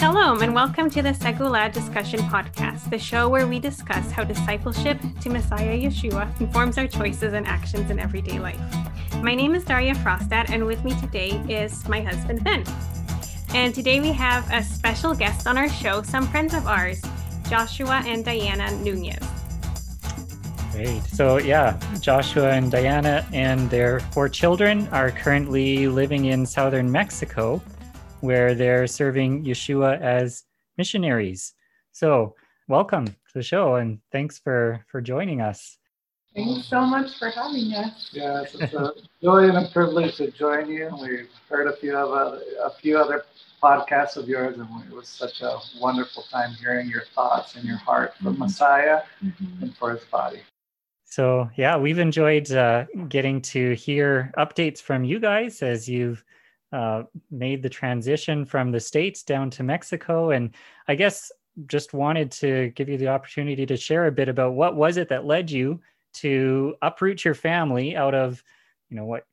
Shalom, and welcome to the Segula Discussion Podcast, the show where we discuss how discipleship to Messiah Yeshua informs our choices and actions in everyday life. My name is Daria Frostad, and with me today is my husband, Ben. And today we have a special guest on our show, some friends of ours, Joshua and Diana Nunez. Great. So, yeah, Joshua and Diana and their four children are currently living in southern Mexico where they're serving Yeshua as missionaries. So, welcome to the show and thanks for for joining us. Thanks so much for having us. Yes, it's a joy and a privilege to join you. We've heard a few of other, a few other podcasts of yours, and it was such a wonderful time hearing your thoughts and your heart for mm-hmm. Messiah mm-hmm. and for His body. So yeah, we've enjoyed uh, getting to hear updates from you guys as you've uh, made the transition from the states down to Mexico, and I guess just wanted to give you the opportunity to share a bit about what was it that led you to uproot your family out of, you know, what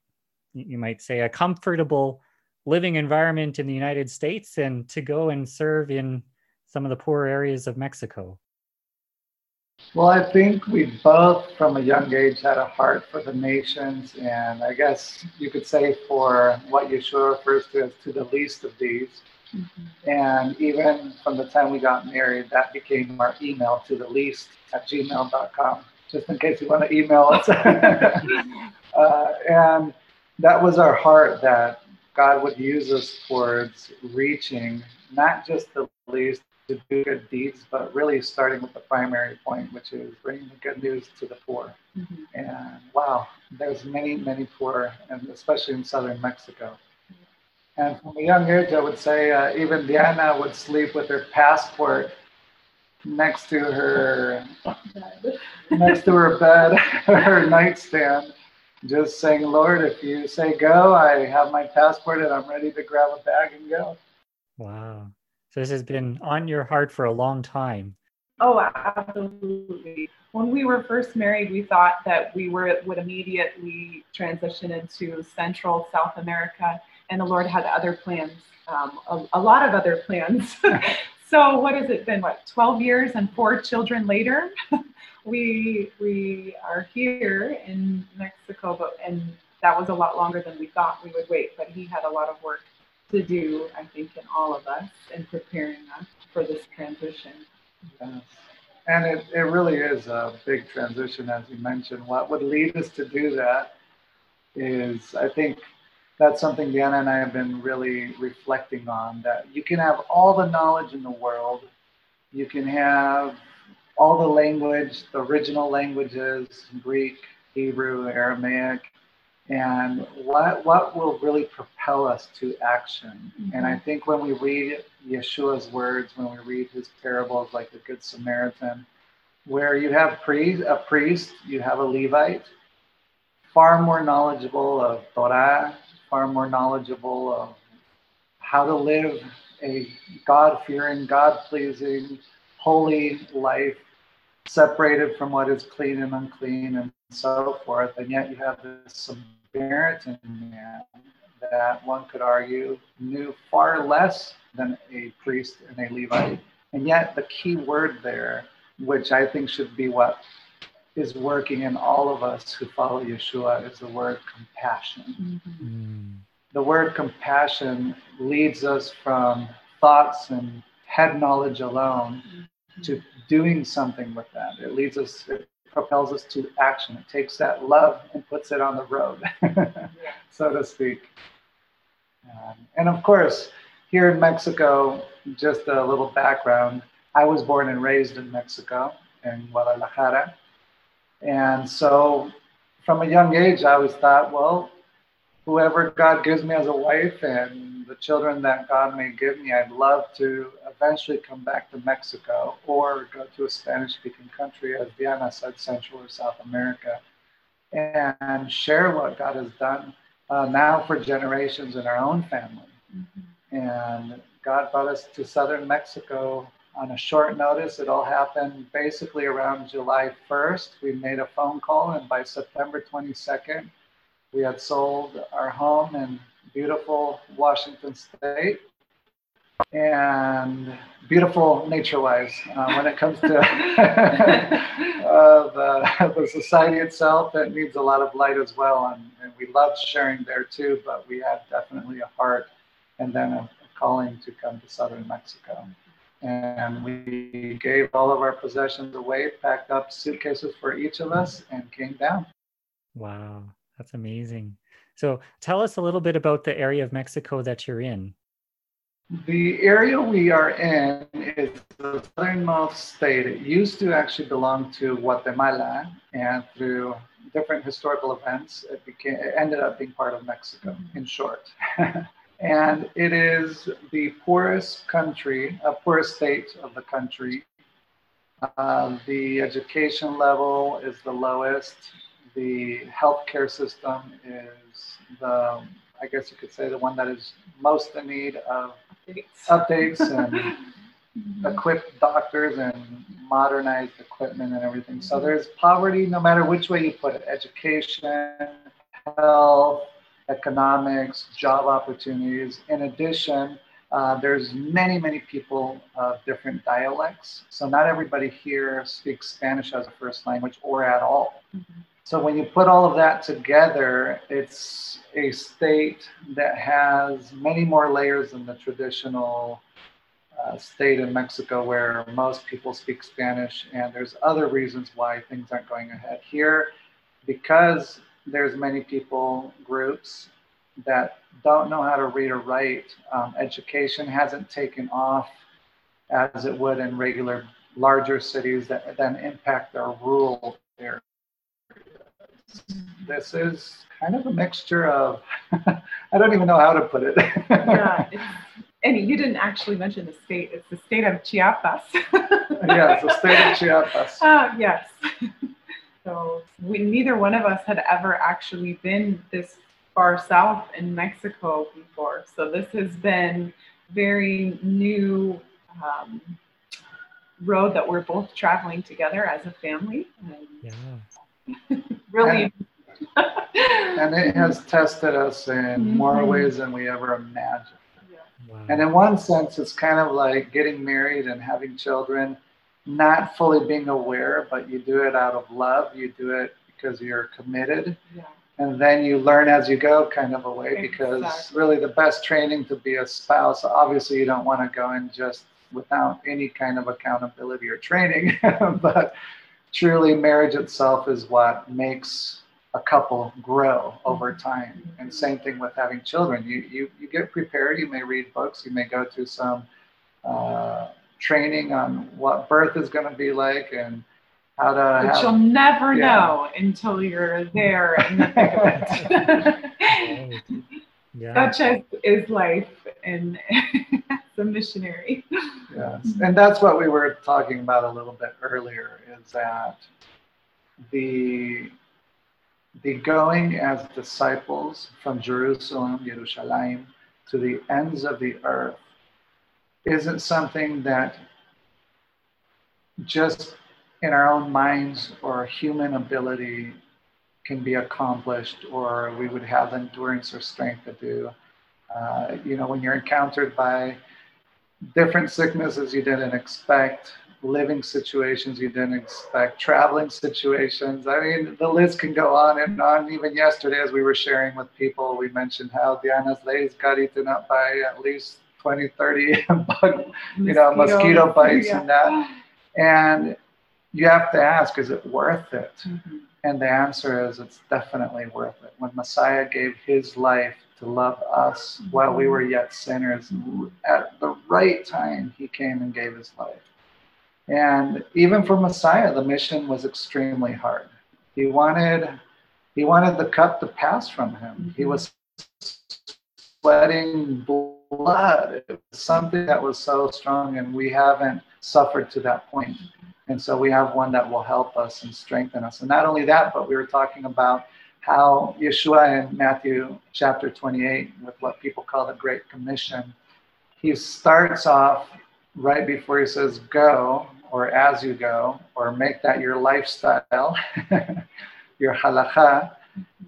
you might say a comfortable living environment in the United States and to go and serve in some of the poorer areas of Mexico. Well, I think we both, from a young age, had a heart for the nations, and I guess you could say for what Yeshua refers to as to the least of these. Mm-hmm. And even from the time we got married, that became our email to the least at gmail.com, just in case you want to email us. uh, and that was our heart that God would use us towards reaching not just the least, to do good deeds, but really starting with the primary point, which is bringing the good news to the poor. Mm-hmm. And wow, there's many, many poor, and especially in southern Mexico. And from a young age, I would say uh, even Diana would sleep with her passport next to her next to her bed, her nightstand, just saying, "Lord, if you say go, I have my passport and I'm ready to grab a bag and go." Wow. This has been on your heart for a long time. Oh, absolutely. When we were first married, we thought that we were would immediately transition into Central South America, and the Lord had other plans, um, a, a, lot of other plans. so, what has it been? What, 12 years and four children later? we we are here in Mexico, but and that was a lot longer than we thought we would wait. But He had a lot of work to do, I think, in all of us in preparing us for this transition. Yes. And it, it really is a big transition, as you mentioned. What would lead us to do that is, I think, that's something Diana and I have been really reflecting on that you can have all the knowledge in the world, you can have all the language, the original languages Greek, Hebrew, Aramaic, and what what will really propel us to action mm-hmm. and i think when we read yeshua's words when we read his parables like the good samaritan where you have priest, a priest you have a levite far more knowledgeable of torah far more knowledgeable of how to live a god-fearing god-pleasing holy life separated from what is clean and unclean and so forth and yet you have this Samaritan man that one could argue knew far less than a priest and a Levite. And yet, the key word there, which I think should be what is working in all of us who follow Yeshua, is the word compassion. Mm-hmm. The word compassion leads us from thoughts and head knowledge alone mm-hmm. to doing something with that. It leads us, it propels us to action. It takes that love and puts it on the road, so to speak. Um, and of course, here in Mexico, just a little background. I was born and raised in Mexico, in Guadalajara. And so from a young age, I always thought, well, whoever God gives me as a wife and the children that God may give me, I'd love to eventually come back to Mexico or go to a Spanish speaking country, as Diana said, Central or South America, and share what God has done uh, now for generations in our own family. Mm-hmm. And God brought us to southern Mexico on a short notice. It all happened basically around July 1st. We made a phone call, and by September 22nd, we had sold our home in beautiful Washington State and beautiful nature-wise. Uh, when it comes to uh, the, the society itself, it needs a lot of light as well, and, and we love sharing there too. But we have definitely a heart, and then a, a calling to come to southern Mexico. And we gave all of our possessions away, packed up suitcases for each of us, and came down. Wow, that's amazing. So tell us a little bit about the area of Mexico that you're in. The area we are in is the southernmost state. It used to actually belong to Guatemala, and through different historical events, it became it ended up being part of Mexico. In short, and it is the poorest country, a poorest state of the country. Uh, the education level is the lowest. The healthcare system is the, I guess you could say, the one that is most in need of updates, and equip doctors and modernized equipment and everything. So there's poverty no matter which way you put it education, health, economics, job opportunities. In addition, uh, there's many, many people of different dialects. So not everybody here speaks Spanish as a first language or at all. Mm-hmm. So when you put all of that together, it's a state that has many more layers than the traditional uh, state in Mexico where most people speak Spanish. And there's other reasons why things aren't going ahead here because there's many people groups that don't know how to read or write. Um, education hasn't taken off as it would in regular larger cities that then impact their rural areas this is kind of a mixture of, I don't even know how to put it. yeah. And you didn't actually mention the state. It's the state of Chiapas. yes, the state of Chiapas. Uh, yes. So we, neither one of us had ever actually been this far south in Mexico before. So this has been very new um, road that we're both traveling together as a family. And yeah. Really. And, and, it has tested us in mm-hmm. more ways than we ever imagined. Yeah. Wow. And in one sense, it's kind of like getting married and having children, not fully being aware, but you do it out of love. You do it because you're committed. Yeah. And then you learn as you go, kind of a way, because exactly. really the best training to be a spouse, obviously, you don't want to go in just without any kind of accountability or training, but truly marriage itself is what makes a couple grow over mm-hmm. time. And same thing with having children. You, you, you get prepared, you may read books, you may go to some uh, training on what birth is going to be like and how to. But have, you'll never yeah. know until you're there in the thick of it. yeah. Such as is life and the missionary. Yes. And that's what we were talking about a little bit earlier is that the the going as disciples from Jerusalem, Jerusalem, to the ends of the earth isn't something that just in our own minds or human ability can be accomplished or we would have endurance or strength to do. Uh, you know, when you're encountered by different sicknesses you didn't expect, living situations you didn't expect, traveling situations. I mean, the list can go on and on. Even yesterday, as we were sharing with people, we mentioned how Diana's legs got eaten up by at least 20, 30 bug, you know, mosquito bites yeah. and that. And you have to ask, is it worth it? Mm-hmm. And the answer is, it's definitely worth it. When Messiah gave his life to love us while we were yet sinners, at the right time, he came and gave his life. And even for Messiah, the mission was extremely hard. He wanted, he wanted the cup to pass from him. He was sweating blood. It was something that was so strong, and we haven't suffered to that point. And so we have one that will help us and strengthen us. And not only that, but we were talking about how Yeshua in Matthew chapter 28, with what people call the Great Commission, he starts off right before he says, Go, or as you go, or make that your lifestyle, your halakha,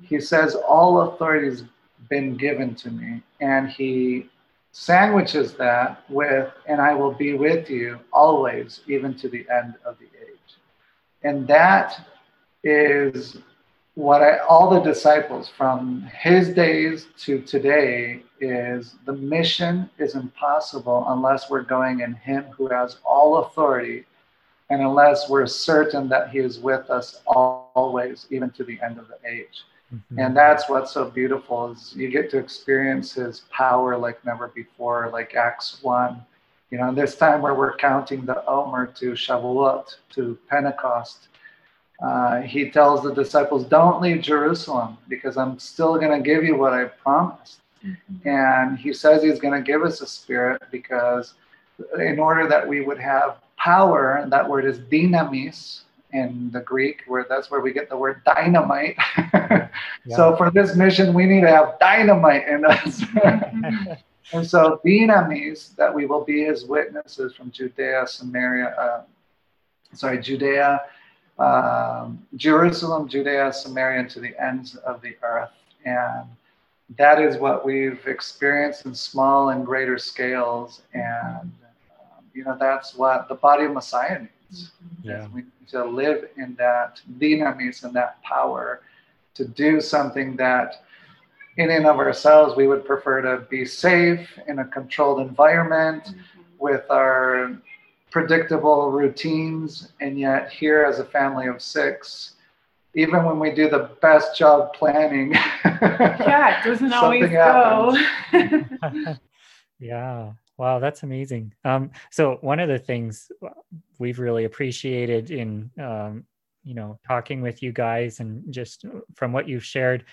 he says, All authority has been given to me. And he sandwiches that with, and I will be with you always, even to the end of the age. And that is what I, all the disciples from his days to today is the mission is impossible unless we're going in him who has all authority and unless we're certain that he is with us always even to the end of the age mm-hmm. and that's what's so beautiful is you get to experience his power like never before like acts 1 you know this time where we're counting the omer to shavuot to pentecost uh, he tells the disciples, Don't leave Jerusalem because I'm still going to give you what I promised. Mm-hmm. And he says he's going to give us a spirit because, in order that we would have power, and that word is dynamis in the Greek, where that's where we get the word dynamite. yeah. So, for this mission, we need to have dynamite in us. and so, dynamis, that we will be as witnesses from Judea, Samaria, uh, sorry, Judea um, Jerusalem, Judea, Samaria, to the ends of the earth. And that is what we've experienced in small and greater scales. And, you know, that's what the body of Messiah needs. Yeah. We need to live in that dynamis and that power to do something that in and of ourselves we would prefer to be safe in a controlled environment mm-hmm. with our predictable routines, and yet here as a family of six, even when we do the best job planning, yeah, it doesn't always go. yeah. Wow, that's amazing. Um, so one of the things we've really appreciated in um, you know talking with you guys and just from what you've shared,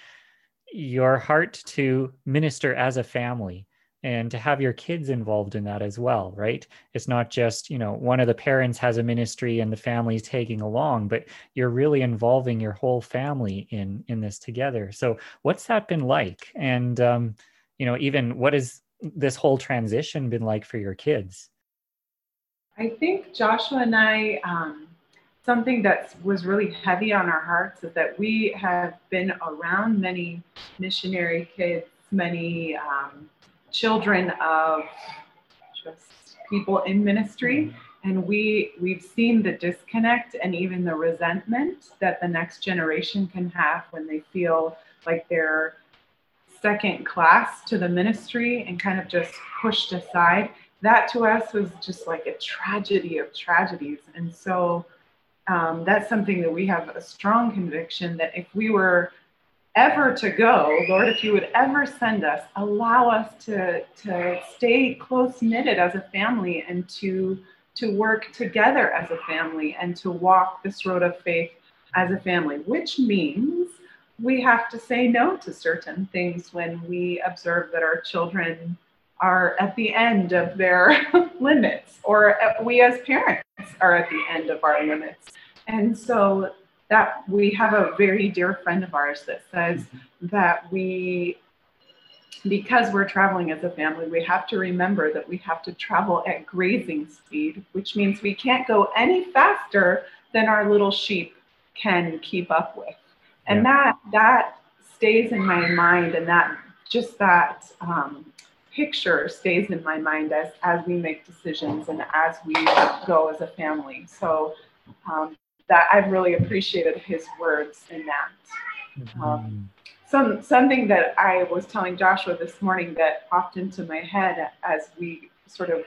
your heart to minister as a family and to have your kids involved in that as well right? It's not just you know one of the parents has a ministry and the family's taking along but you're really involving your whole family in in this together. So what's that been like? And um you know even what has this whole transition been like for your kids? I think joshua and i um something that was really heavy on our hearts is that we have been around many missionary kids many um, children of just people in ministry. And we we've seen the disconnect and even the resentment that the next generation can have when they feel like they're second class to the ministry and kind of just pushed aside. That to us was just like a tragedy of tragedies. And so um, that's something that we have a strong conviction that if we were ever to go, Lord, if you would ever send us, allow us to, to stay close knitted as a family and to, to work together as a family and to walk this road of faith as a family, which means we have to say no to certain things when we observe that our children are at the end of their limits, or we as parents are at the end of our limits. And so that we have a very dear friend of ours that says mm-hmm. that we because we're traveling as a family, we have to remember that we have to travel at grazing speed, which means we can't go any faster than our little sheep can keep up with. And yeah. that that stays in my mind, and that just that um, picture stays in my mind as as we make decisions and as we go as a family. So um, that I've really appreciated his words in that. Mm-hmm. Um, some something that I was telling Joshua this morning that popped into my head as we sort of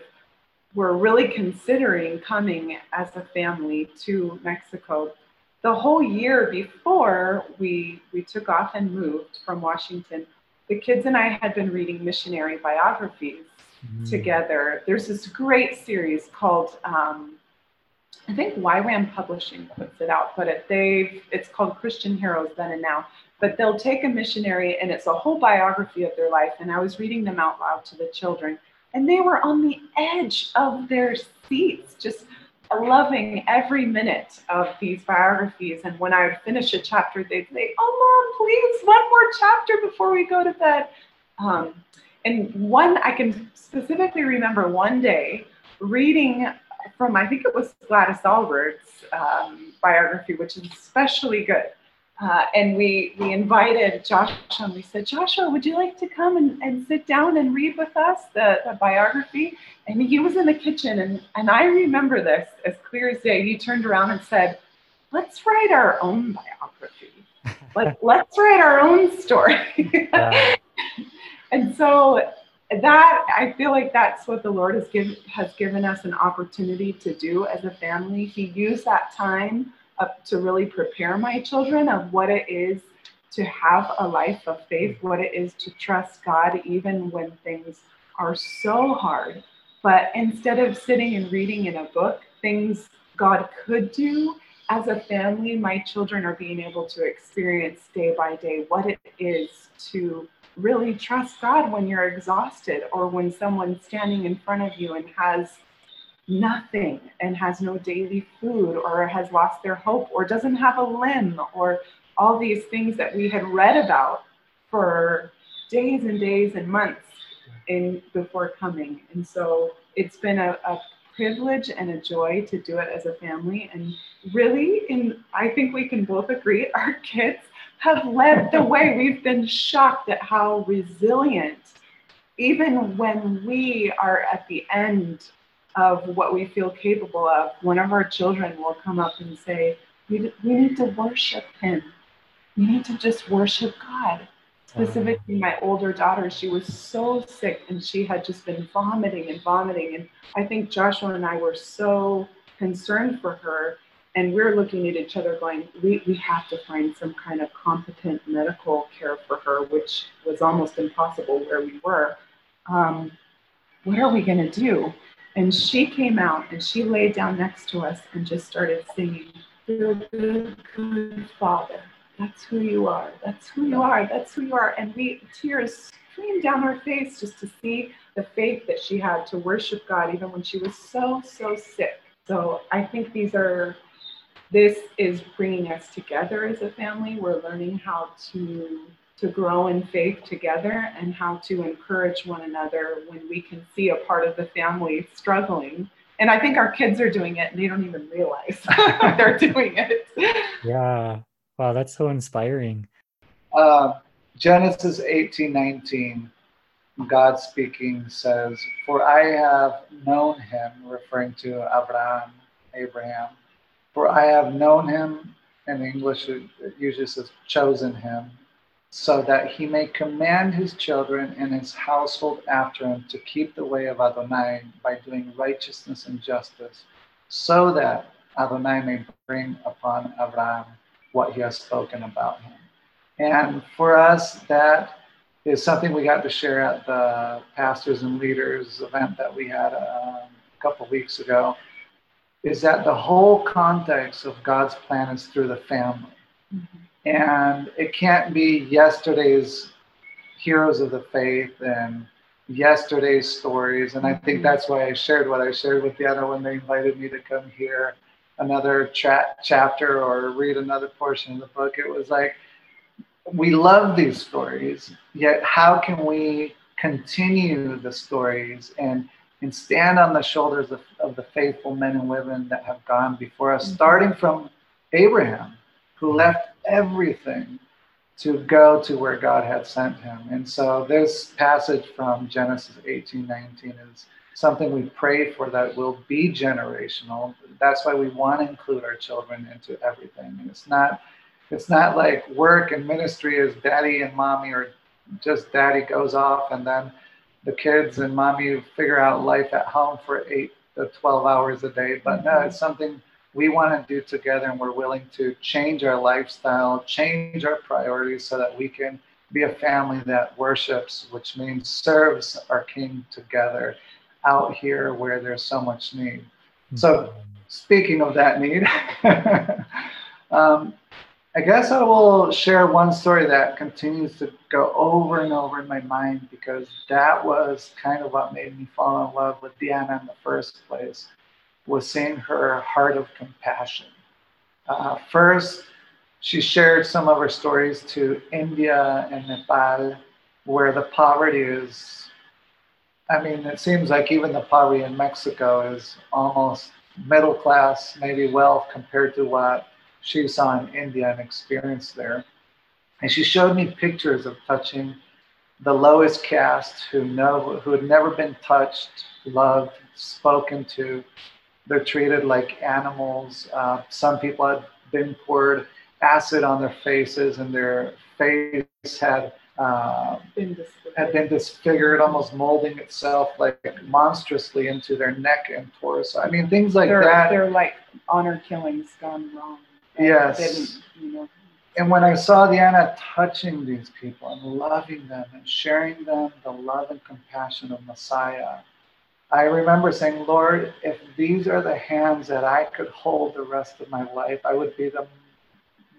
were really considering coming as a family to Mexico. The whole year before we we took off and moved from Washington, the kids and I had been reading missionary biographies mm-hmm. together. There's this great series called um, I think YWAM Publishing puts it out, but it, they've, it's called Christian Heroes Then and Now. But they'll take a missionary and it's a whole biography of their life. And I was reading them out loud to the children, and they were on the edge of their seats, just loving every minute of these biographies. And when I would finish a chapter, they'd say, "Oh, mom, please, one more chapter before we go to bed." Um, and one I can specifically remember one day reading from I think it was Gladys Aylward's um, biography, which is especially good. Uh, and we we invited Joshua and we said, Joshua, would you like to come and, and sit down and read with us the, the biography? And he was in the kitchen and, and I remember this as clear as day. He turned around and said, Let's write our own biography. like let's write our own story. and so that I feel like that's what the Lord has given has given us an opportunity to do as a family. He used that time up to really prepare my children of what it is to have a life of faith, mm. what it is to trust God even when things are so hard. But instead of sitting and reading in a book, things God could do as a family, my children are being able to experience day by day what it is to really trust God when you're exhausted or when someone's standing in front of you and has nothing and has no daily food or has lost their hope or doesn't have a limb or all these things that we had read about for days and days and months in before coming. And so it's been a, a privilege and a joy to do it as a family. And really, in I think we can both agree, our kids have led the way. We've been shocked at how resilient, even when we are at the end of what we feel capable of, one of our children will come up and say, we, we need to worship Him. We need to just worship God. Specifically, my older daughter, she was so sick and she had just been vomiting and vomiting. And I think Joshua and I were so concerned for her and we're looking at each other going, we, we have to find some kind of competent medical care for her, which was almost impossible where we were. Um, what are we going to do? And she came out and she laid down next to us and just started singing, Good, good, good Father. That's who you are. That's who you are. That's who you are. And we, tears streamed down her face just to see the faith that she had to worship God, even when she was so, so sick. So I think these are this is bringing us together as a family. We're learning how to to grow in faith together and how to encourage one another when we can see a part of the family struggling. And I think our kids are doing it and they don't even realize they're doing it. Yeah. Wow, that's so inspiring. Uh, Genesis 18 19, God speaking says, For I have known him, referring to Abraham, Abraham, for I have known him, in English it usually says chosen him, so that he may command his children and his household after him to keep the way of Adonai by doing righteousness and justice, so that Adonai may bring upon Abraham what he has spoken about him. And for us, that is something we got to share at the pastors and leaders event that we had um, a couple weeks ago is that the whole context of God's plan is through the family. Mm-hmm. And it can't be yesterday's heroes of the faith and yesterday's stories. And I think mm-hmm. that's why I shared what I shared with the other when they invited me to come here another tra- chapter or read another portion of the book. It was like, we love these stories, yet how can we continue the stories and and stand on the shoulders of, of the faithful men and women that have gone before us, mm-hmm. starting from Abraham, who left everything to go to where God had sent him. And so this passage from Genesis 18 19 is something we pray for that will be generational. That's why we want to include our children into everything. And it's not it's not like work and ministry is daddy and mommy or just daddy goes off and then the kids and mommy figure out life at home for eight to 12 hours a day. But no, it's something we want to do together and we're willing to change our lifestyle, change our priorities so that we can be a family that worships, which means serves our King together out here where there's so much need. So, speaking of that need, um, I guess I will share one story that continues to go over and over in my mind because that was kind of what made me fall in love with Diana in the first place, was seeing her heart of compassion. Uh, first, she shared some of her stories to India and Nepal, where the poverty is, I mean, it seems like even the poverty in Mexico is almost middle class, maybe wealth compared to what she saw in India and experienced there. And she showed me pictures of touching the lowest caste who know who had never been touched, loved, spoken to. They're treated like animals. Uh, some people had been poured acid on their faces, and their face had uh, been had been disfigured, almost molding itself like monstrously into their neck and torso. I mean, things like they're, that. They're like honor killings gone wrong. Yes. You know. And when I saw Diana touching these people and loving them and sharing them the love and compassion of Messiah, I remember saying, Lord, if these are the hands that I could hold the rest of my life, I would be the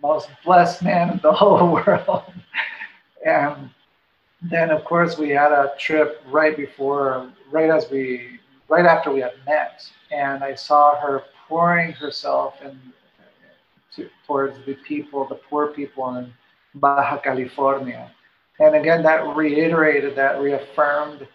most blessed man in the whole world. and then, of course, we had a trip right before, right as we, right after we had met, and I saw her pouring herself in, to, towards the people, the poor people in Baja California. And again, that reiterated, that reaffirmed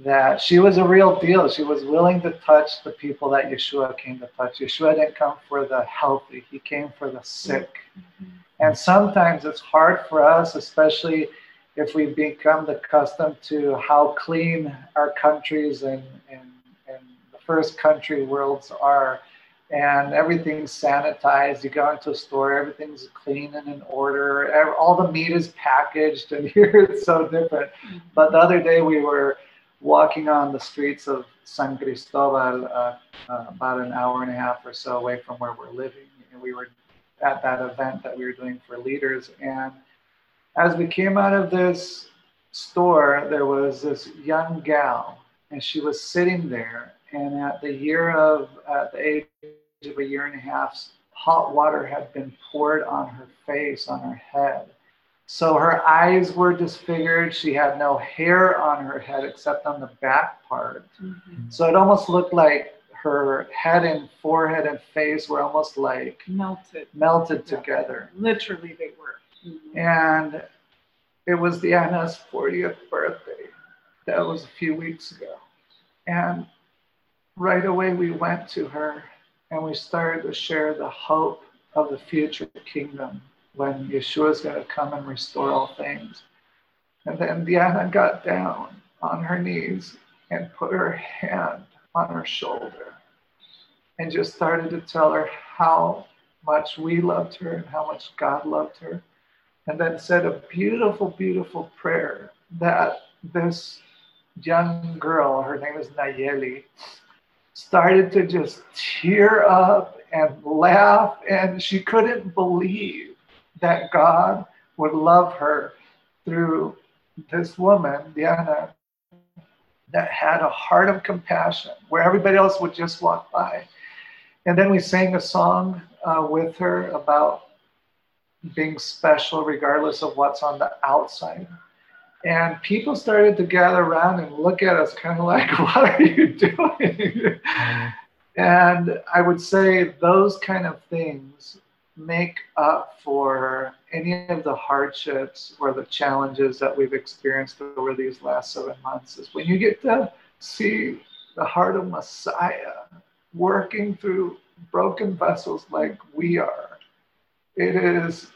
that she was a real deal. She was willing to touch the people that Yeshua came to touch. Yeshua didn't come for the healthy, he came for the sick. Mm-hmm. And sometimes it's hard for us, especially if we become accustomed to how clean our countries and, and, and the first country worlds are. And everything's sanitized. You go into a store, everything's clean and in order. All the meat is packaged, and here it's so different. Mm-hmm. But the other day we were walking on the streets of San Cristobal, uh, uh, about an hour and a half or so away from where we're living. And we were at that event that we were doing for leaders. And as we came out of this store, there was this young gal, and she was sitting there. And at the year of, at the age of a year and a half, hot water had been poured on her face, on her head so her eyes were disfigured. She had no hair on her head except on the back part. Mm-hmm. So it almost looked like her head and forehead and face were almost like melted melted together. Literally, they were. Mm-hmm. And it was Diana's 40th birthday. That was a few weeks ago. And right away, we went to her and we started to share the hope of the future kingdom when Yeshua is going to come and restore all things. And then Diana got down on her knees and put her hand on her shoulder and just started to tell her how much we loved her and how much God loved her. And then said a beautiful, beautiful prayer that this young girl, her name is Nayeli, started to just tear up and laugh, and she couldn't believe that God would love her through this woman, Diana, that had a heart of compassion where everybody else would just walk by. And then we sang a song uh, with her about being special regardless of what's on the outside. And people started to gather around and look at us kind of like, what are you doing? Mm-hmm. and I would say those kind of things make up for any of the hardships or the challenges that we've experienced over these last seven months is when you get to see the heart of Messiah working through broken vessels like we are. It is,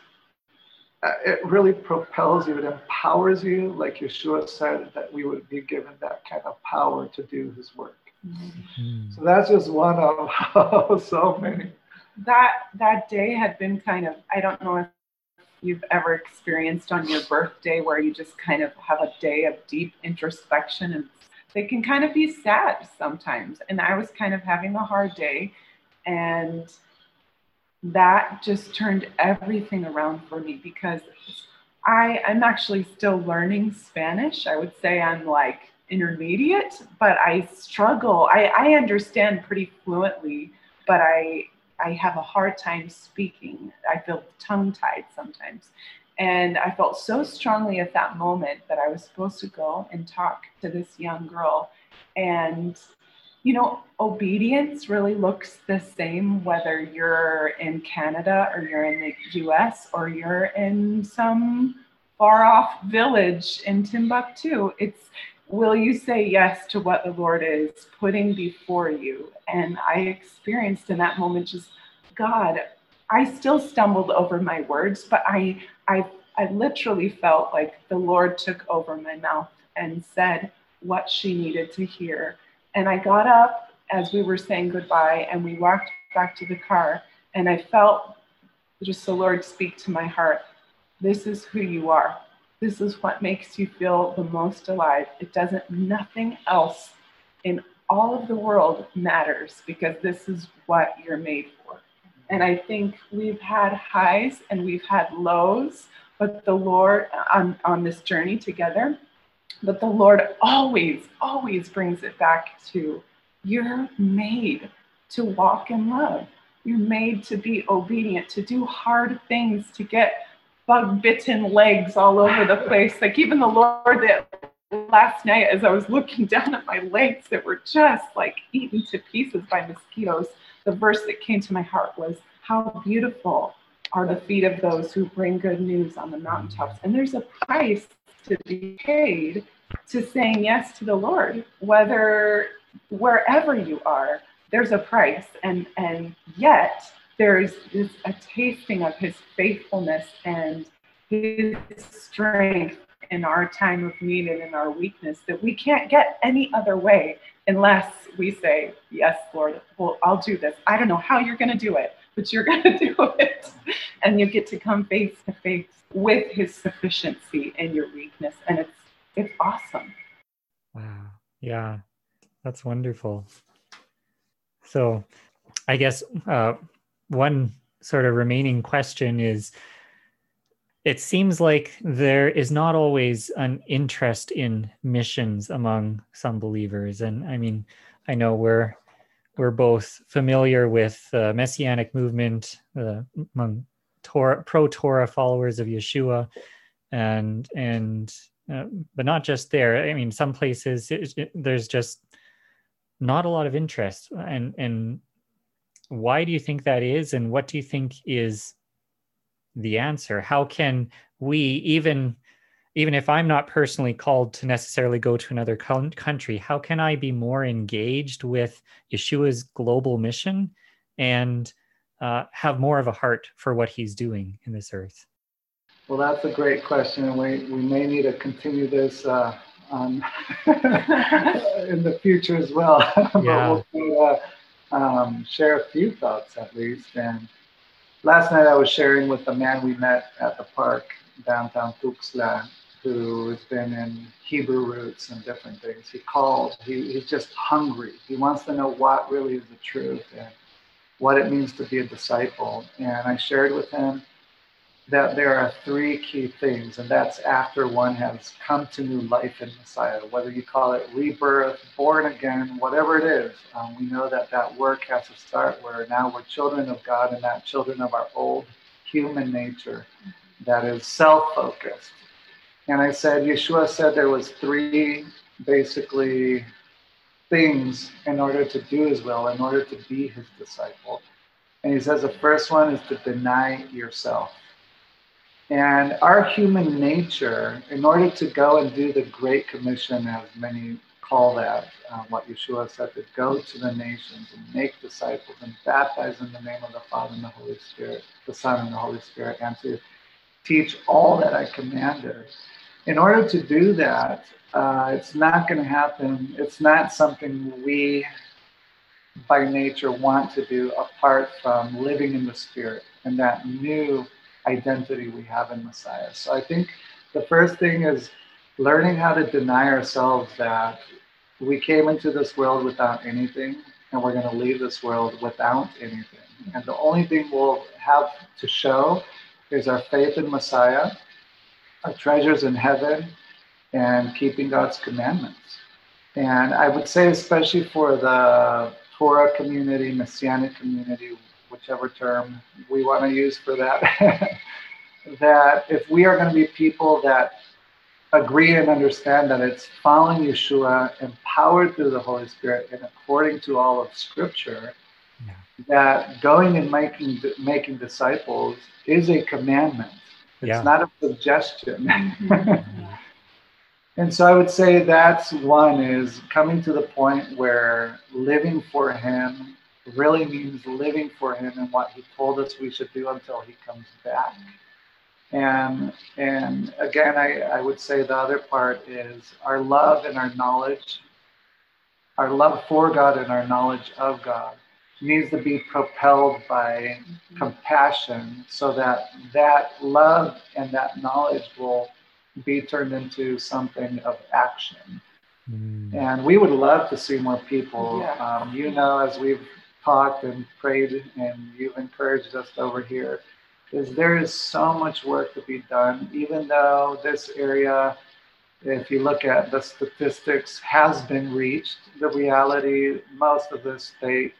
it really propels you, it empowers you, like Yeshua said, that we would be given that kind of power to do his work. Mm-hmm. So that's just one of so many that that day had been kind of I don't know if you've ever experienced on your birthday where you just kind of have a day of deep introspection and they can kind of be sad sometimes and I was kind of having a hard day and that just turned everything around for me because I I'm actually still learning Spanish. I would say I'm like intermediate, but I struggle. I, I understand pretty fluently, but I I have a hard time speaking. I feel tongue tied sometimes. And I felt so strongly at that moment that I was supposed to go and talk to this young girl. And, you know, obedience really looks the same whether you're in Canada or you're in the US or you're in some far off village in Timbuktu. It's will you say yes to what the Lord is putting before you? And I experienced in that moment just, God, I still stumbled over my words, but I, I, I literally felt like the Lord took over my mouth and said what she needed to hear. And I got up as we were saying goodbye and we walked back to the car and I felt just the Lord speak to my heart. This is who you are. This is what makes you feel the most alive. It doesn't, nothing else in all of the world matters because this is what you're made for. And I think we've had highs and we've had lows, but the Lord on, on this journey together, but the Lord always, always brings it back to you're made to walk in love. You're made to be obedient, to do hard things, to get bug bitten legs all over the place. Like even the Lord that last night, as I was looking down at my legs that were just like eaten to pieces by mosquitoes, the verse that came to my heart was, How beautiful are the feet of those who bring good news on the mountaintops. And there's a price to be paid to saying yes to the Lord, whether wherever you are, there's a price. And, and yet, there's this, a tasting of his faithfulness and his strength in our time of need and in our weakness that we can't get any other way unless we say, Yes, Lord, well, I'll do this. I don't know how you're going to do it, but you're going to do it. And you get to come face to face with his sufficiency in your weakness. And it's, it's awesome. Wow. Yeah. That's wonderful. So, I guess uh, one sort of remaining question is it seems like there is not always an interest in missions among some believers and i mean i know we're we're both familiar with the messianic movement uh, among Torah, pro Torah followers of Yeshua, and and uh, but not just there. I mean, some places it, it, there's just not a lot of interest, and and why do you think that is, and what do you think is the answer? How can we even even if I'm not personally called to necessarily go to another country, how can I be more engaged with Yeshua's global mission and uh, have more of a heart for what he's doing in this earth? Well, that's a great question, and we, we may need to continue this uh, on in the future as well. Yeah. we'll uh, um, share a few thoughts at least. And last night I was sharing with the man we met at the park downtown Tuxtla, who has been in Hebrew roots and different things. He called, he, he's just hungry. He wants to know what really is the truth and what it means to be a disciple. And I shared with him that there are three key things, and that's after one has come to new life in Messiah, whether you call it rebirth, born again, whatever it is. Um, we know that that work has to start where now we're children of God and not children of our old human nature that is self-focused. And I said, Yeshua said there was three basically things in order to do his will, in order to be his disciple. And he says the first one is to deny yourself. And our human nature, in order to go and do the Great Commission, as many call that, uh, what Yeshua said, to go to the nations and make disciples and baptize in the name of the Father and the Holy Spirit, the Son and the Holy Spirit, and to teach all that I commanded. In order to do that, uh, it's not going to happen. It's not something we, by nature, want to do apart from living in the Spirit and that new identity we have in Messiah. So I think the first thing is learning how to deny ourselves that we came into this world without anything and we're going to leave this world without anything. And the only thing we'll have to show is our faith in Messiah, our treasures in heaven, and keeping God's commandments. And I would say, especially for the Torah community, Messianic community, whichever term we want to use for that, that if we are going to be people that agree and understand that it's following Yeshua, empowered through the Holy Spirit, and according to all of Scripture, yeah. that going and making making disciples is a commandment. It's yeah. not a suggestion. Mm-hmm. and so I would say that's one is coming to the point where living for Him really means living for Him and what He told us we should do until He comes back. And and again, I, I would say the other part is our love and our knowledge, our love for God and our knowledge of God needs to be propelled by mm-hmm. compassion so that that love and that knowledge will be turned into something of action. Mm. And we would love to see more people. Yeah. Um, you know, as we've talked and prayed and you've encouraged us over here, is there is so much work to be done, even though this area, if you look at the statistics, has been reached. The reality, most of the state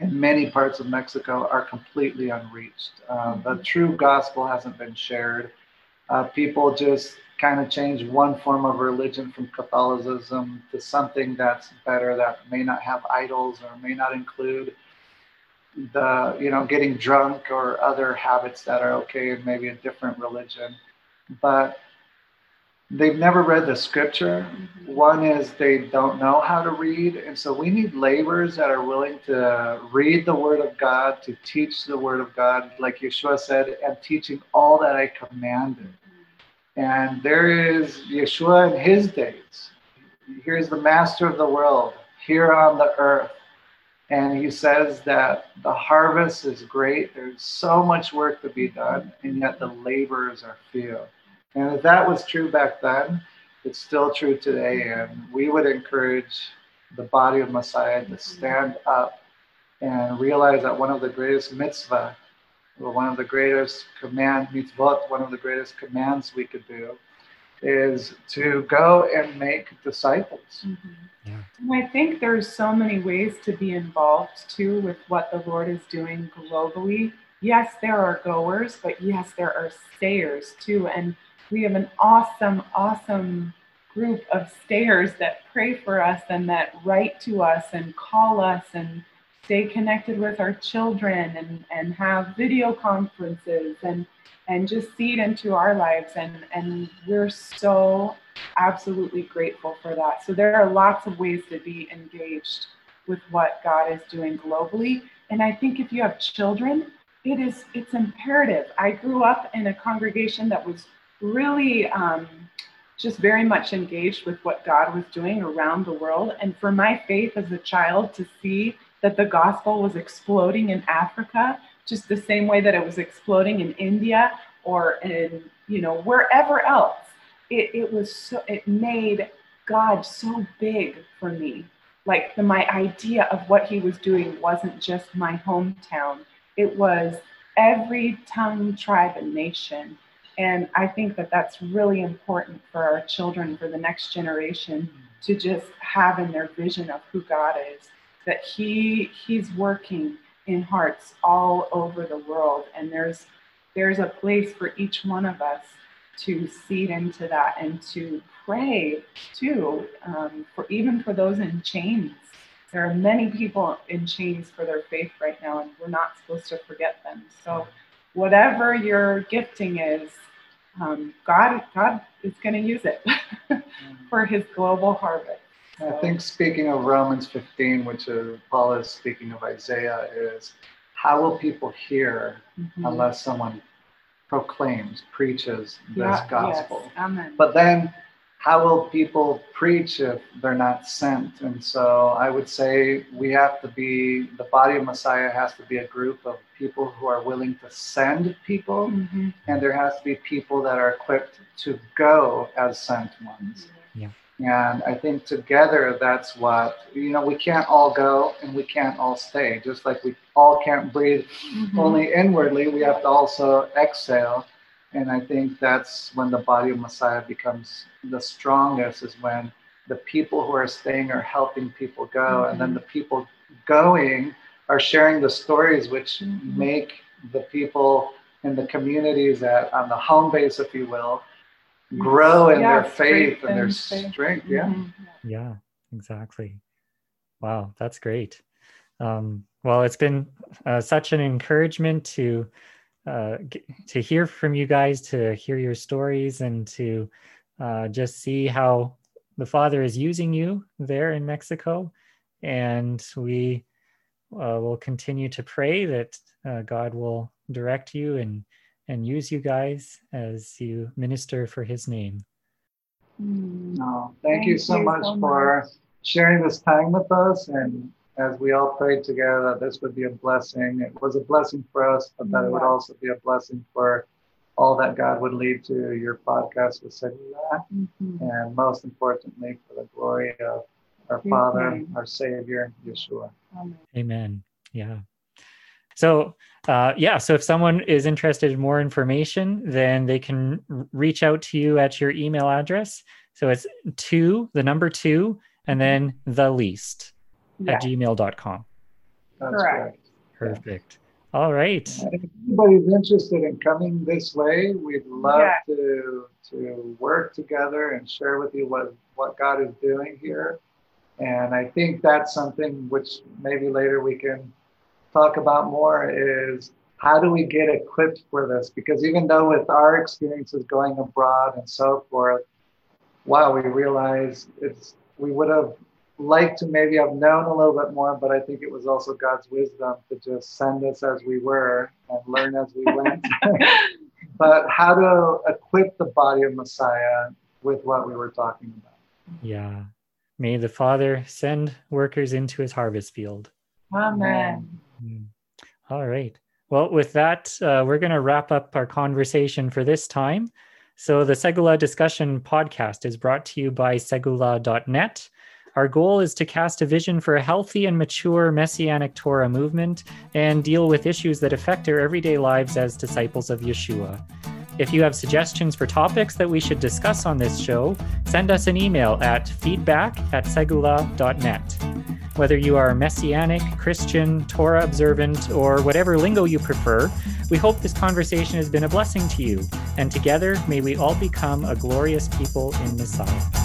in many parts of Mexico are completely unreached. Uh, the true gospel hasn't been shared. Uh, people just kind of change one form of religion from Catholicism to something that's better that may not have idols or may not include the you know getting drunk or other habits that are okay in maybe a different religion but they've never read the scripture mm-hmm. one is they don't know how to read and so we need laborers that are willing to read the word of god to teach the word of god like yeshua said and teaching all that i commanded. And there is yeshua in his days here's the master of the world here on the earth and he says that the harvest is great. There's so much work to be done, and yet the laborers are few. And if that was true back then, it's still true today. And we would encourage the body of Messiah to stand up and realize that one of the greatest mitzvah, or one of the greatest command mitzvot, one of the greatest commands we could do, is to go and make disciples. Mm-hmm. Yeah. And I think there's so many ways to be involved too with what the Lord is doing globally. Yes, there are goers, but yes, there are stayers too. And we have an awesome, awesome group of stayers that pray for us and that write to us and call us and stay connected with our children and, and have video conferences and and just seed into our lives. And and we're so absolutely grateful for that. So there are lots of ways to be engaged with what god is doing globally. And i think if you have children it is it's imperative. I grew up in a congregation that was really um, just very much engaged with what god was doing around the world. And for my faith as a child to see that the gospel was exploding in africa just the same way that it was exploding in India or in, you know, wherever else. It, it was so, it made God so big for me. Like the, my idea of what he was doing wasn't just my hometown, it was every tongue, tribe, and nation. And I think that that's really important for our children, for the next generation, to just have in their vision of who God is, that He He's working in hearts all over the world. And there's there's a place for each one of us to seed into that and to pray too, um, for even for those in chains. There are many people in chains for their faith right now, and we're not supposed to forget them. So, whatever your gifting is, um, God, God is going to use it for His global harvest. I think speaking of Romans 15, which is, Paul is speaking of Isaiah, is how will people hear mm-hmm. unless someone proclaims, preaches this yeah, gospel? Yes. Amen. But then how will people preach if they're not sent? And so I would say we have to be, the body of Messiah has to be a group of people who are willing to send people, mm-hmm. and there has to be people that are equipped to go as sent ones. Yeah. And I think together that's what, you know, we can't all go and we can't all stay. Just like we all can't breathe mm-hmm. only inwardly, we have to also exhale. And I think that's when the body of Messiah becomes the strongest, is when the people who are staying are helping people go. Mm-hmm. And then the people going are sharing the stories which mm-hmm. make the people in the communities that on the home base, if you will, grow in yeah, their faith and their faith. strength. Yeah. Mm-hmm. Yeah, exactly. Wow, that's great. Um, well, it's been uh, such an encouragement to uh, to hear from you guys, to hear your stories, and to uh, just see how the Father is using you there in Mexico. And we uh, we'll continue to pray that uh, God will direct you and and use you guys as you minister for His name. No, thank, thank you so you much so for much. sharing this time with us and as we all prayed together that this would be a blessing. It was a blessing for us, but that it would also be a blessing for all that God would lead to your podcast with Segula, mm-hmm. and most importantly, for the glory of our Father, our Savior, Yeshua. Amen. Amen. Yeah. So, uh, yeah, so if someone is interested in more information, then they can reach out to you at your email address. So it's two, the number two, and then the least yeah. at gmail.com. That's correct. Perfect. All right. if anybody's interested in coming this way, we'd love yeah. to to work together and share with you what what God is doing here. And I think that's something which maybe later we can talk about more is how do we get equipped for this? Because even though with our experiences going abroad and so forth, wow, we realize it's we would have liked to maybe have known a little bit more, but I think it was also God's wisdom to just send us as we were and learn as we went. but how to equip the body of Messiah with what we were talking about. Yeah. May the Father send workers into his harvest field. Amen. Mm. All right. Well, with that, uh, we're going to wrap up our conversation for this time. So, the Segula Discussion podcast is brought to you by segula.net. Our goal is to cast a vision for a healthy and mature Messianic Torah movement and deal with issues that affect our everyday lives as disciples of Yeshua. If you have suggestions for topics that we should discuss on this show, send us an email at feedback at segula.net. Whether you are Messianic, Christian, Torah observant, or whatever lingo you prefer, we hope this conversation has been a blessing to you, and together may we all become a glorious people in Messiah.